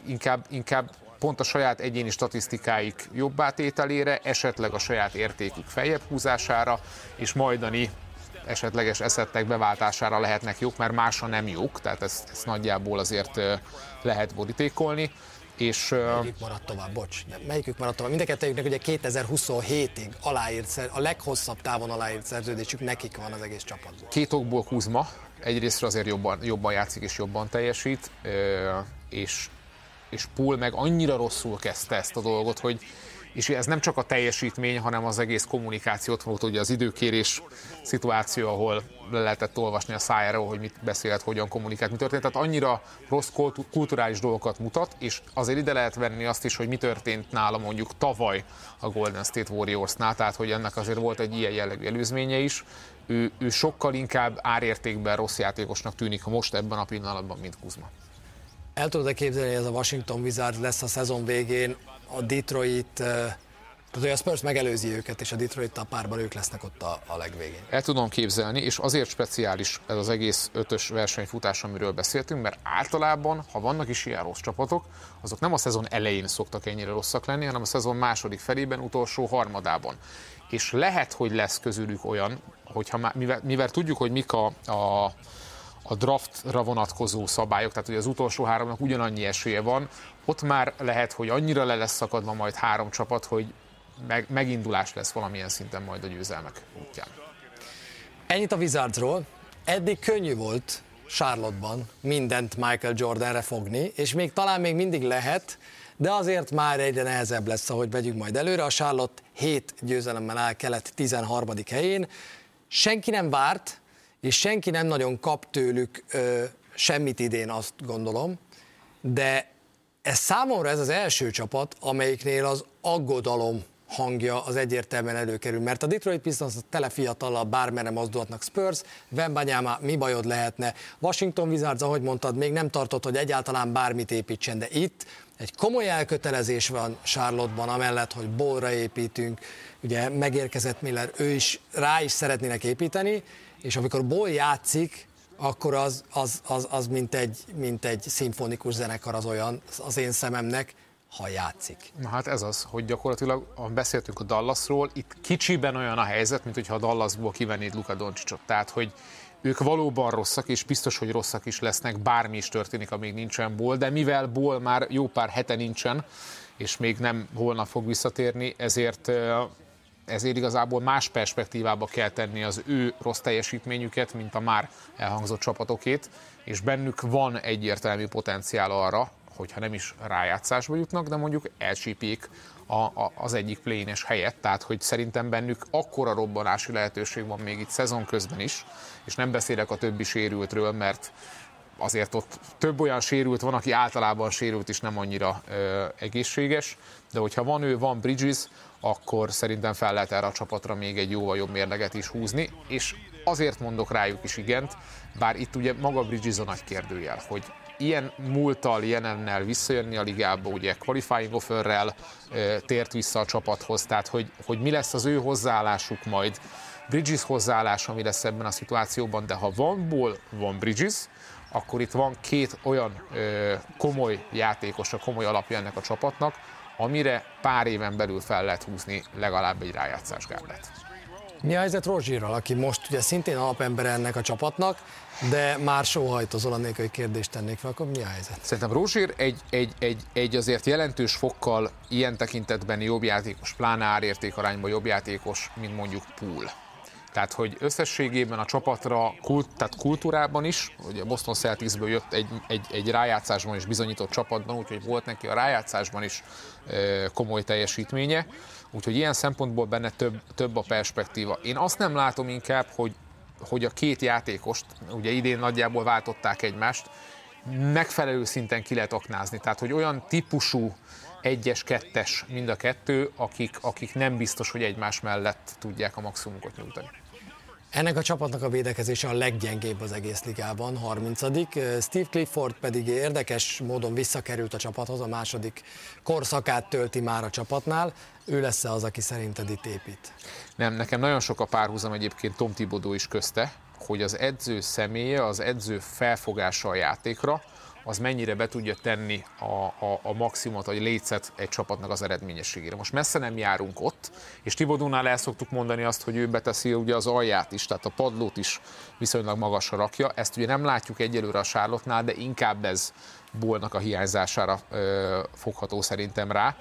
inkább, inkább pont a saját egyéni statisztikáik jobb átételére, esetleg a saját értékük feljebb húzására, és majdani esetleges eszettek beváltására lehetnek jók, mert másra nem jók, tehát ezt, ezt nagyjából azért lehet borítékolni. És, melyikük maradt tovább, bocs, melyikük maradt tovább? Mind a ugye 2027-ig aláírt, a leghosszabb távon aláírt szerződésük nekik van az egész csapatban. Két okból Kuzma, egyrészt azért jobban, jobban játszik és jobban teljesít, és, és Pool meg annyira rosszul kezdte ezt a dolgot, hogy és ez nem csak a teljesítmény, hanem az egész kommunikációt volt ugye az időkérés szituáció, ahol le lehetett olvasni a szájáról, hogy mit beszélt, hogyan kommunikált, mi történt. Tehát annyira rossz kulturális dolgokat mutat, és azért ide lehet venni azt is, hogy mi történt nála mondjuk tavaly a Golden State Warriorsnál, tehát hogy ennek azért volt egy ilyen jellegű előzménye is. Ő, ő sokkal inkább árértékben rossz játékosnak tűnik most ebben a pillanatban, mint Kuzma. El tudod-e képzelni, hogy ez a Washington Wizards lesz a szezon végén a Detroit tehát, hogy a Spurs megelőzi őket, és a detroit a párban ők lesznek ott a, a legvégén. El tudom képzelni, és azért speciális ez az egész ötös versenyfutás, amiről beszéltünk, mert általában, ha vannak is ilyen rossz csapatok, azok nem a szezon elején szoktak ennyire rosszak lenni, hanem a szezon második felében, utolsó harmadában. És lehet, hogy lesz közülük olyan, hogyha már, mivel, mivel tudjuk, hogy mik a, a a draftra vonatkozó szabályok, tehát hogy az utolsó háromnak ugyanannyi esélye van, ott már lehet, hogy annyira le lesz szakadva majd három csapat, hogy meg, megindulás lesz valamilyen szinten majd a győzelmek útján. Ennyit a Wizardsról. Eddig könnyű volt Charlotte-ban mindent Michael Jordanre fogni, és még talán még mindig lehet, de azért már egyre nehezebb lesz, ahogy vegyünk majd előre. A Charlotte 7 győzelemmel áll kelet 13. helyén. Senki nem várt, és senki nem nagyon kap tőlük ö, semmit idén, azt gondolom, de ez számomra ez az első csapat, amelyiknél az aggodalom hangja az egyértelműen előkerül, mert a Detroit Pistons tele fiatallal bármere mozdulhatnak Spurs, Vembanyama, mi bajod lehetne? Washington Wizards, ahogy mondtad, még nem tartott, hogy egyáltalán bármit építsen, de itt egy komoly elkötelezés van Charlotte-ban, amellett, hogy bolra építünk, ugye megérkezett Miller, ő is rá is szeretnének építeni, és amikor Boy játszik, akkor az, az, az, az mint, egy, mint egy szimfonikus zenekar az olyan az én szememnek, ha játszik. Na hát ez az, hogy gyakorlatilag beszéltünk a Dallasról, itt kicsiben olyan a helyzet, mint hogyha a Dallasból kivennéd Luka Doncsicsot. Tehát, hogy ők valóban rosszak, és biztos, hogy rosszak is lesznek, bármi is történik, amíg nincsen ból, de mivel ból már jó pár hete nincsen, és még nem holnap fog visszatérni, ezért ezért igazából más perspektívába kell tenni az ő rossz teljesítményüket, mint a már elhangzott csapatokét, és bennük van egyértelmű potenciál arra, hogyha nem is rájátszásba jutnak, de mondjuk elcsípjék a, a, az egyik plénes helyet, tehát hogy szerintem bennük akkora robbanási lehetőség van még itt szezon közben is, és nem beszélek a többi sérültről, mert azért ott több olyan sérült van, aki általában sérült is nem annyira ö, egészséges, de hogyha van ő, van Bridges, akkor szerintem fel lehet erre a csapatra még egy jóval jobb mérleget is húzni, és azért mondok rájuk is igent, bár itt ugye maga Bridges a nagy kérdőjel, hogy ilyen múltal, ilyenennel visszajönni a ligába, ugye qualifying offerrel e, tért vissza a csapathoz, tehát hogy, hogy mi lesz az ő hozzáállásuk majd, Bridges hozzáállása mi lesz ebben a szituációban, de ha van ból, van Bridges, akkor itt van két olyan ö, komoly játékos, komoly alapja ennek a csapatnak, amire pár éven belül fel lehet húzni legalább egy rájátszás gárdát. Mi a helyzet Rozsírral, aki most ugye szintén alapember ennek a csapatnak, de már sóhajtozol a hogy kérdést tennék fel, akkor mi a helyzet? Szerintem Rózsír egy, egy, egy, egy azért jelentős fokkal ilyen tekintetben jobb játékos, pláne árértékarányban jobb játékos, mint mondjuk Pool. Tehát, hogy összességében a csapatra, kult, tehát kultúrában is, ugye a Boston Celticsből jött egy, egy, egy rájátszásban is bizonyított csapatban, úgyhogy volt neki a rájátszásban is komoly teljesítménye, úgyhogy ilyen szempontból benne több, több a perspektíva. Én azt nem látom inkább, hogy, hogy a két játékost, ugye idén nagyjából váltották egymást, megfelelő szinten ki lehet aknázni. Tehát, hogy olyan típusú egyes, kettes mind a kettő, akik, akik nem biztos, hogy egymás mellett tudják a maximumot nyújtani. Ennek a csapatnak a védekezése a leggyengébb az egész ligában, 30 Steve Clifford pedig érdekes módon visszakerült a csapathoz, a második korszakát tölti már a csapatnál. Ő lesz az, aki szerinted itt épít? Nem, nekem nagyon sok a párhuzam egyébként Tom Thibodeau is közte, hogy az edző személye, az edző felfogása a játékra, az mennyire be tudja tenni a, a, a maximumot, vagy létszet egy csapatnak az eredményességére. Most messze nem járunk ott, és Tibodónál el szoktuk mondani azt, hogy ő beteszi ugye az alját is, tehát a padlót is viszonylag magasra rakja. Ezt ugye nem látjuk egyelőre a sárlottnál, de inkább ez Bólnak a hiányzására ö, fogható szerintem rá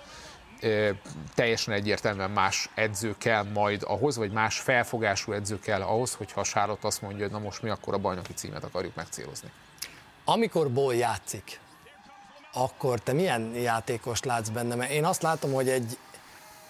teljesen egyértelműen más edző kell majd ahhoz, vagy más felfogású edző kell ahhoz, hogyha a Sárlott azt mondja, hogy na most mi akkor a bajnoki címet akarjuk megcélozni. Amikor Ból játszik, akkor te milyen játékos látsz benne? Mert én azt látom, hogy egy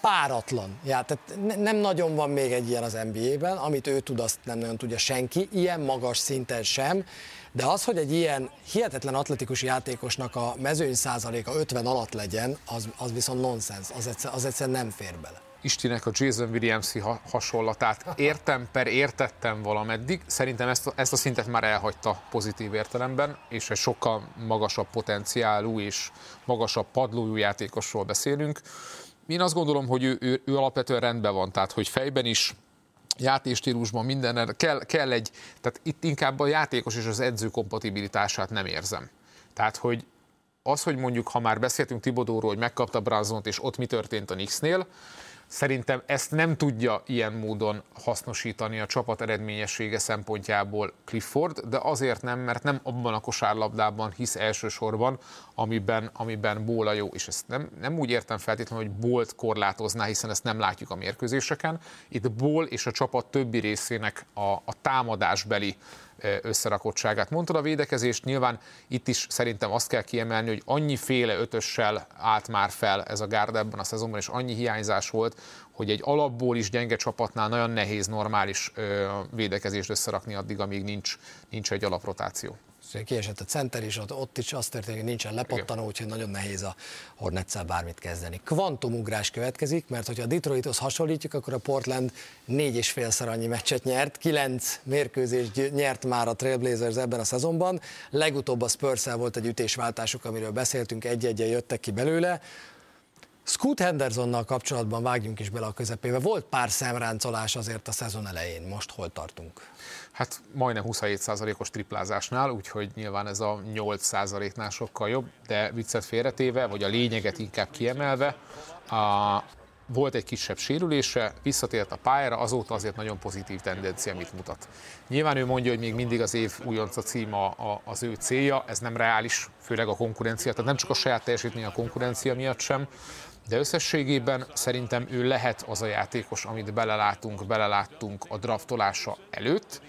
páratlan. Já, tehát nem nagyon van még egy ilyen az NBA-ben, amit ő tud, azt nem nagyon tudja senki, ilyen magas szinten sem, de az, hogy egy ilyen hihetetlen atletikus játékosnak a mezőny százaléka 50 alatt legyen, az, az viszont nonsens, az egyszer, az egyszer nem fér bele. Istinek a Jason williams hasonlatát értem per értettem valameddig. Szerintem ezt a, ezt a szintet már elhagyta pozitív értelemben, és egy sokkal magasabb potenciálú és magasabb padlójú játékosról beszélünk. Én azt gondolom, hogy ő, ő, ő alapvetően rendben van, tehát hogy fejben is játéstílusban minden, kell, kell egy, tehát itt inkább a játékos és az edző kompatibilitását nem érzem. Tehát, hogy az, hogy mondjuk, ha már beszéltünk Tibodóról, hogy megkapta Brazont, és ott mi történt a Knicksnél, Szerintem ezt nem tudja ilyen módon hasznosítani a csapat eredményessége szempontjából Clifford, de azért nem, mert nem abban a kosárlabdában hisz elsősorban, amiben, amiben Bóla jó. És ezt nem, nem úgy értem feltétlenül, hogy Bolt korlátozná, hiszen ezt nem látjuk a mérkőzéseken. Itt Ból és a csapat többi részének a, a támadásbeli összerakottságát. Mondtad a védekezést, nyilván itt is szerintem azt kell kiemelni, hogy annyi féle ötössel állt már fel ez a gárda ebben a szezonban, és annyi hiányzás volt, hogy egy alapból is gyenge csapatnál nagyon nehéz normális védekezést összerakni addig, amíg nincs, nincs egy alaprotáció kiesett a center is, ott, ott is azt történik, hogy nincsen lepattanó, úgyhogy nagyon nehéz a hornets bármit kezdeni. Kvantumugrás következik, mert hogyha a Detroithoz hasonlítjuk, akkor a Portland négy és félszer annyi meccset nyert, kilenc mérkőzést nyert már a Trailblazers ebben a szezonban. Legutóbb a spurs volt egy ütésváltásuk, amiről beszéltünk, egy-egyen jöttek ki belőle. Scoot Hendersonnal kapcsolatban vágjunk is bele a közepébe. Volt pár szemráncolás azért a szezon elején, most hol tartunk? Hát majdnem 27%-os triplázásnál, úgyhogy nyilván ez a 8%-nál sokkal jobb, de viccet félretéve, vagy a lényeget inkább kiemelve, a, volt egy kisebb sérülése, visszatért a pályára, azóta azért nagyon pozitív tendencia, amit mutat. Nyilván ő mondja, hogy még mindig az év újonca cím a, a, az ő célja, ez nem reális, főleg a konkurencia, tehát nem csak a saját teljesítmény a konkurencia miatt sem, de összességében szerintem ő lehet az a játékos, amit belelátunk, beleláttunk a draftolása előtt.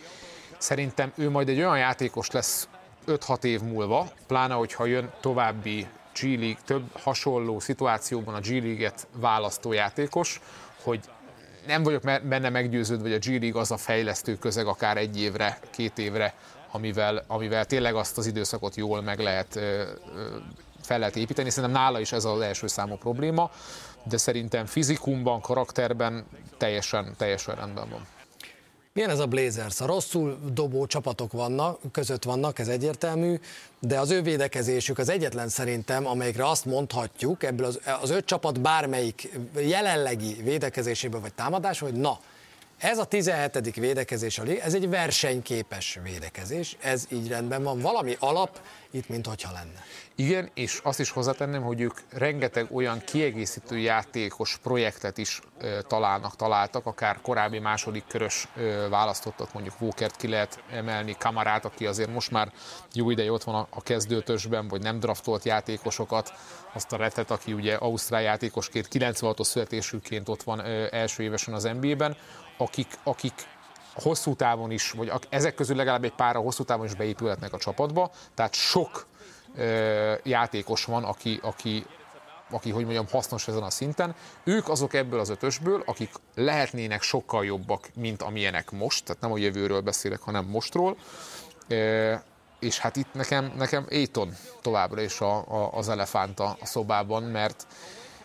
Szerintem ő majd egy olyan játékos lesz 5-6 év múlva, pláne hogyha jön további G-League, több hasonló szituációban a G-League-et választó játékos, hogy nem vagyok benne meggyőződve, hogy a G-League az a fejlesztő közeg akár egy évre, két évre, amivel, amivel tényleg azt az időszakot jól meg lehet fel lehet építeni. Szerintem nála is ez az első számú probléma, de szerintem fizikumban, karakterben teljesen, teljesen rendben van. Milyen ez a Blazers? A rosszul dobó csapatok vannak, között vannak, ez egyértelmű, de az ő védekezésük az egyetlen szerintem, amelyikre azt mondhatjuk, ebből az, az öt csapat bármelyik jelenlegi védekezésében vagy támadás, hogy na, ez a 17. védekezés, ez egy versenyképes védekezés, ez így rendben van. Valami alap itt, mint hogyha lenne. Igen, és azt is hozzátenném, hogy ők rengeteg olyan kiegészítő játékos projektet is ö, találnak, találtak, akár korábbi második körös ö, választottak, mondjuk Walkert ki lehet emelni, Kamarát, aki azért most már jó ideje ott van a, a kezdőtösben, vagy nem draftolt játékosokat, azt a retet, aki ugye Ausztrál játékosként, 96-os születésűként ott van ö, első évesen az NBA-ben, akik, akik hosszú távon is, vagy ezek közül legalább egy pár a hosszú távon is beépülhetnek a csapatba, tehát sok ö, játékos van, aki, aki, aki, hogy mondjam, hasznos ezen a szinten. Ők azok ebből az ötösből, akik lehetnének sokkal jobbak, mint amilyenek most, tehát nem a jövőről beszélek, hanem mostról. Ö, és hát itt nekem, nekem Aiton továbbra is a, a, az elefánt a szobában, mert,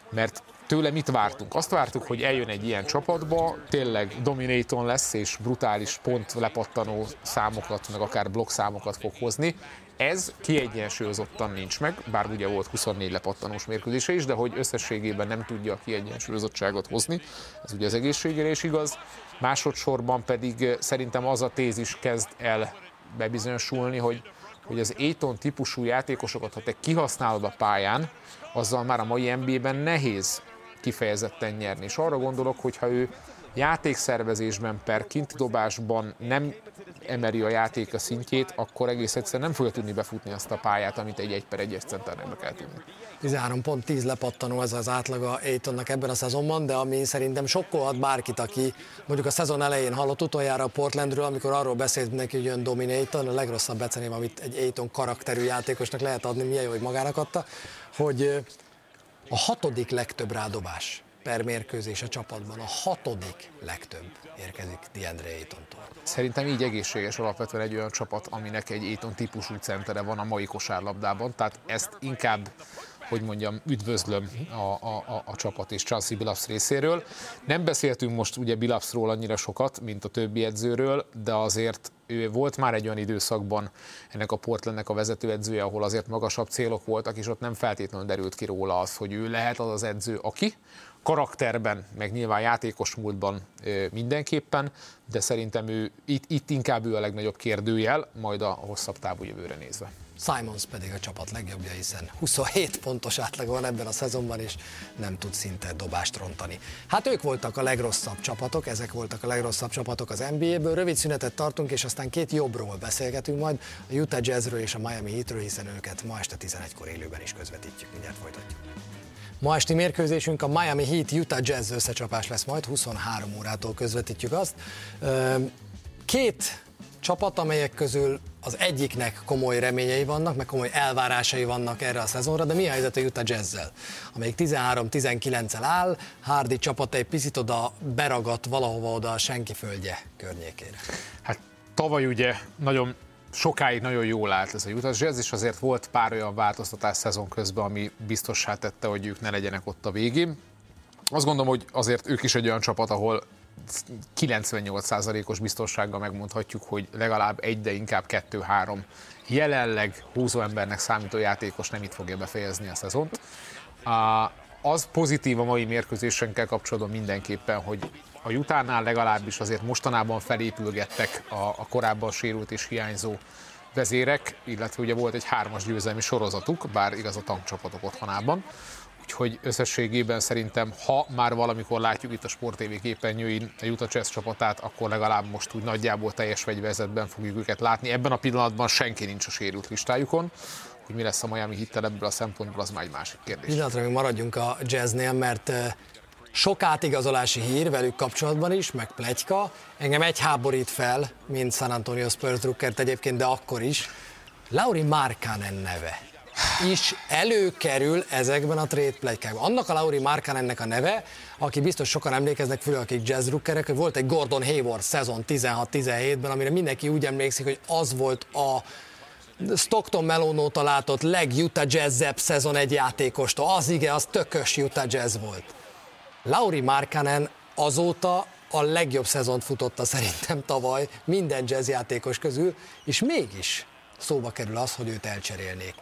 mert tőle mit vártunk? Azt vártuk, hogy eljön egy ilyen csapatba, tényleg dominaton lesz, és brutális pont lepattanó számokat, meg akár blokk számokat fog hozni. Ez kiegyensúlyozottan nincs meg, bár ugye volt 24 lepattanós mérkőzése is, de hogy összességében nem tudja a kiegyensúlyozottságot hozni, ez ugye az egészségére is igaz. Másodszorban pedig szerintem az a tézis kezd el bebizonyosulni, hogy hogy az Aiton típusú játékosokat, ha te kihasználod a pályán, azzal már a mai NBA-ben nehéz kifejezetten nyerni. És arra gondolok, hogy ha ő játékszervezésben per kintidobásban nem emeli a játék a szintjét, akkor egész egyszerűen nem fogja tudni befutni azt a pályát, amit egy 1 per 1-es centernek kell tudni. 13 pont 10 lepattanó ez az átlaga Aitonnak ebben a szezonban, de ami szerintem sokkolhat bárkit, aki mondjuk a szezon elején hallott utoljára a Portlandről, amikor arról beszélt neki, hogy jön Dominaton, a legrosszabb beceném, amit egy Aiton karakterű játékosnak lehet adni, milyen jó, hogy magának adta, hogy a hatodik legtöbb rádobás per mérkőzés a csapatban, a hatodik legtöbb érkezik DeAndre Aytontól. Szerintem így egészséges alapvetően egy olyan csapat, aminek egy Ayton típusú centere van a mai kosárlabdában, tehát ezt inkább hogy mondjam, üdvözlöm a, a, a, a csapat és Chelsea Billups részéről. Nem beszéltünk most ugye Billupsról annyira sokat, mint a többi edzőről, de azért ő volt már egy olyan időszakban ennek a Portlandnek a vezetőedzője, ahol azért magasabb célok voltak, és ott nem feltétlenül derült ki róla az, hogy ő lehet az az edző, aki karakterben, meg nyilván játékos múltban mindenképpen, de szerintem ő itt, itt inkább ő a legnagyobb kérdőjel, majd a hosszabb távú jövőre nézve. Simons pedig a csapat legjobbja, hiszen 27 pontos átlag van ebben a szezonban, és nem tud szinte dobást rontani. Hát ők voltak a legrosszabb csapatok, ezek voltak a legrosszabb csapatok az NBA-ből. Rövid szünetet tartunk, és aztán két jobbról beszélgetünk majd, a Utah Jazzről és a Miami Heatről, hiszen őket ma este 11-kor élőben is közvetítjük. Mindjárt folytatjuk. Ma esti mérkőzésünk a Miami Heat Utah Jazz összecsapás lesz majd, 23 órától közvetítjük azt. Két csapat, amelyek közül az egyiknek komoly reményei vannak, meg komoly elvárásai vannak erre a szezonra, de mi a helyzet a Utah Jazz-zel, amelyik 13-19-el áll, Hardy csapata egy picit oda beragadt valahova oda a senki földje környékére. Hát tavaly ugye nagyon sokáig nagyon jól állt ez a Utah Jazz, és azért volt pár olyan változtatás szezon közben, ami biztossá tette, hogy ők ne legyenek ott a végén. Azt gondolom, hogy azért ők is egy olyan csapat, ahol 98%-os biztonsággal megmondhatjuk, hogy legalább egy, de inkább kettő-három jelenleg húzó embernek számító játékos nem itt fogja befejezni a szezont. Az pozitív a mai mérkőzésenkkel kapcsolatban mindenképpen, hogy a Jutánál legalábbis azért mostanában felépülgettek a, a korábban sérült és hiányzó vezérek, illetve ugye volt egy hármas győzelmi sorozatuk, bár igaz a tankcsapatok otthonában. Úgyhogy összességében szerintem, ha már valamikor látjuk itt a Sport TV képernyőin a Utah Jazz csapatát, akkor legalább most úgy nagyjából teljes fegyverzetben fogjuk őket látni. Ebben a pillanatban senki nincs a sérült listájukon, hogy mi lesz a Miami hittel ebből a szempontból, az már egy másik kérdés. Pillanatra még maradjunk a jazznél, mert sok átigazolási hír velük kapcsolatban is, meg plegyka. Engem egy háborít fel, mint San Antonio Spurs Druckert egyébként, de akkor is. Lauri Markkanen neve is előkerül ezekben a trade plegykákban. Annak a Lauri Markkanennek a neve, aki biztos sokan emlékeznek, főleg akik jazzrookerek, hogy volt egy Gordon Hayward szezon 16-17-ben, amire mindenki úgy emlékszik, hogy az volt a Stockton Melon óta látott legutah jazzebb szezon egy játékostól. Az igen, az tökös Utah Jazz volt. Lauri Markkanen azóta a legjobb szezont futotta szerintem tavaly minden jazzjátékos közül, és mégis szóba kerül az, hogy őt elcserélnék.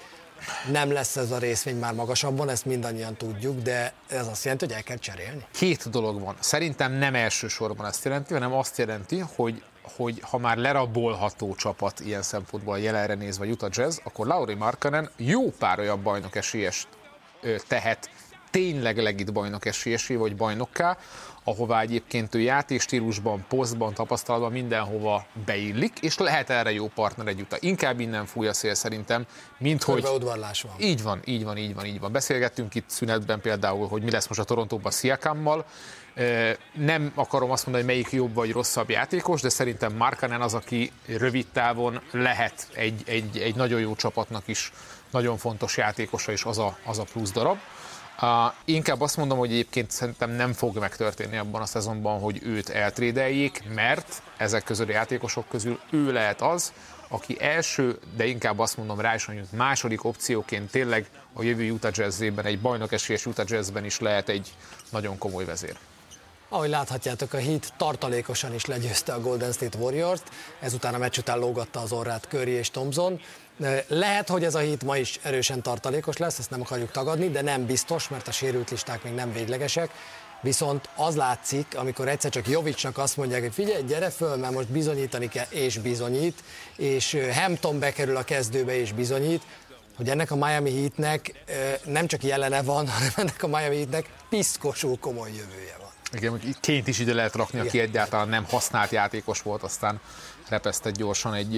Nem lesz ez a részvény már magasabban, ezt mindannyian tudjuk, de ez azt jelenti, hogy el kell cserélni? Két dolog van. Szerintem nem elsősorban ezt jelenti, hanem azt jelenti, hogy hogy ha már lerabolható csapat ilyen szempontból jelenre nézve Utah Jazz, akkor Lauri Markkanen jó pár olyan bajnok esélyes tehet tényleg legit bajnok esélyesé vagy bajnokká, ahová egyébként ő játékstílusban, posztban, tapasztalatban mindenhova beillik, és lehet erre jó partner egy uta. Inkább innen fúj a szél szerintem, mint hogy... udvarlás van. Így van, így van, így van, így van. Beszélgettünk itt szünetben például, hogy mi lesz most a Torontóban Sziakámmal. Nem akarom azt mondani, hogy melyik jobb vagy rosszabb játékos, de szerintem Markanen az, aki rövid távon lehet egy, egy, egy nagyon jó csapatnak is nagyon fontos játékosa, és az a, az a plusz darab. Uh, inkább azt mondom, hogy egyébként szerintem nem fog megtörténni abban a szezonban, hogy őt eltrédeljék, mert ezek közül a játékosok közül ő lehet az, aki első, de inkább azt mondom rá is, hogy második opcióként tényleg a jövő Utah Jazzében, egy bajnok esélyes Utah Jazzben is lehet egy nagyon komoly vezér. Ahogy láthatjátok, a Heat tartalékosan is legyőzte a Golden State Warriors-t, ezután a meccs után lógatta az orrát Curry és Thompson. Lehet, hogy ez a hét ma is erősen tartalékos lesz, ezt nem akarjuk tagadni, de nem biztos, mert a sérült listák még nem véglegesek. Viszont az látszik, amikor egyszer csak Jovicsnak azt mondják, hogy figyelj, gyere föl, mert most bizonyítani kell, és bizonyít, és Hampton bekerül a kezdőbe, és bizonyít, hogy ennek a Miami Heatnek nem csak jelene van, hanem ennek a Miami Heatnek piszkosul komoly jövője van. Igen, hogy ként is ide lehet rakni, aki egyáltalán nem használt játékos volt, aztán repesztett gyorsan egy,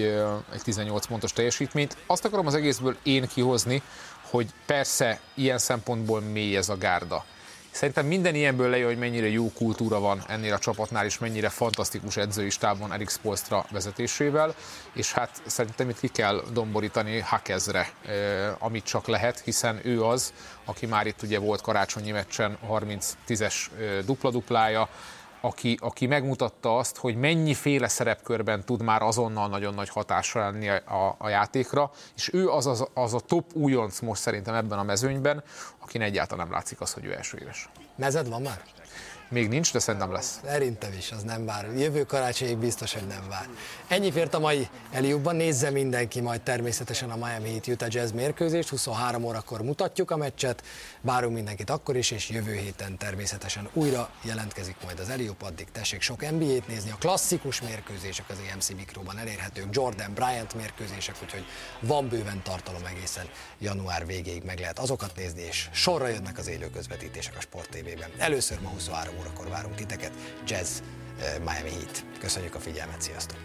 egy 18 pontos teljesítményt. Azt akarom az egészből én kihozni, hogy persze ilyen szempontból mély ez a gárda. Szerintem minden ilyenből lejön, hogy mennyire jó kultúra van ennél a csapatnál, és mennyire fantasztikus edzői stábon Erik Spolstra vezetésével, és hát szerintem itt ki kell domborítani Hakezre, amit csak lehet, hiszen ő az, aki már itt ugye volt karácsonyi meccsen 30-10-es dupla-duplája, aki, aki megmutatta azt, hogy mennyiféle szerepkörben tud már azonnal nagyon nagy hatásra lenni a, a játékra, és ő az, az, az a top újonc most szerintem ebben a mezőnyben, akin egyáltalán nem látszik az, hogy ő első éves. Mezed van már? Még nincs, de szerintem lesz. Szerintem is, az nem vár. Jövő karácsonyig biztos, hogy nem vár. Ennyi fért a mai Eliubban, nézze mindenki majd természetesen a Miami Heat Utah Jazz mérkőzést, 23 órakor mutatjuk a meccset, várunk mindenkit akkor is, és jövő héten természetesen újra jelentkezik majd az Eliup, addig tessék sok NBA-t nézni, a klasszikus mérkőzések az EMC Mikróban elérhetők, Jordan Bryant mérkőzések, úgyhogy van bőven tartalom egészen január végéig meg lehet azokat nézni, és sorra jönnek az élő közvetítések a Sport TV-ben. Először ma 23 órakor várunk titeket. Jazz eh, Miami Heat. Köszönjük a figyelmet, sziasztok!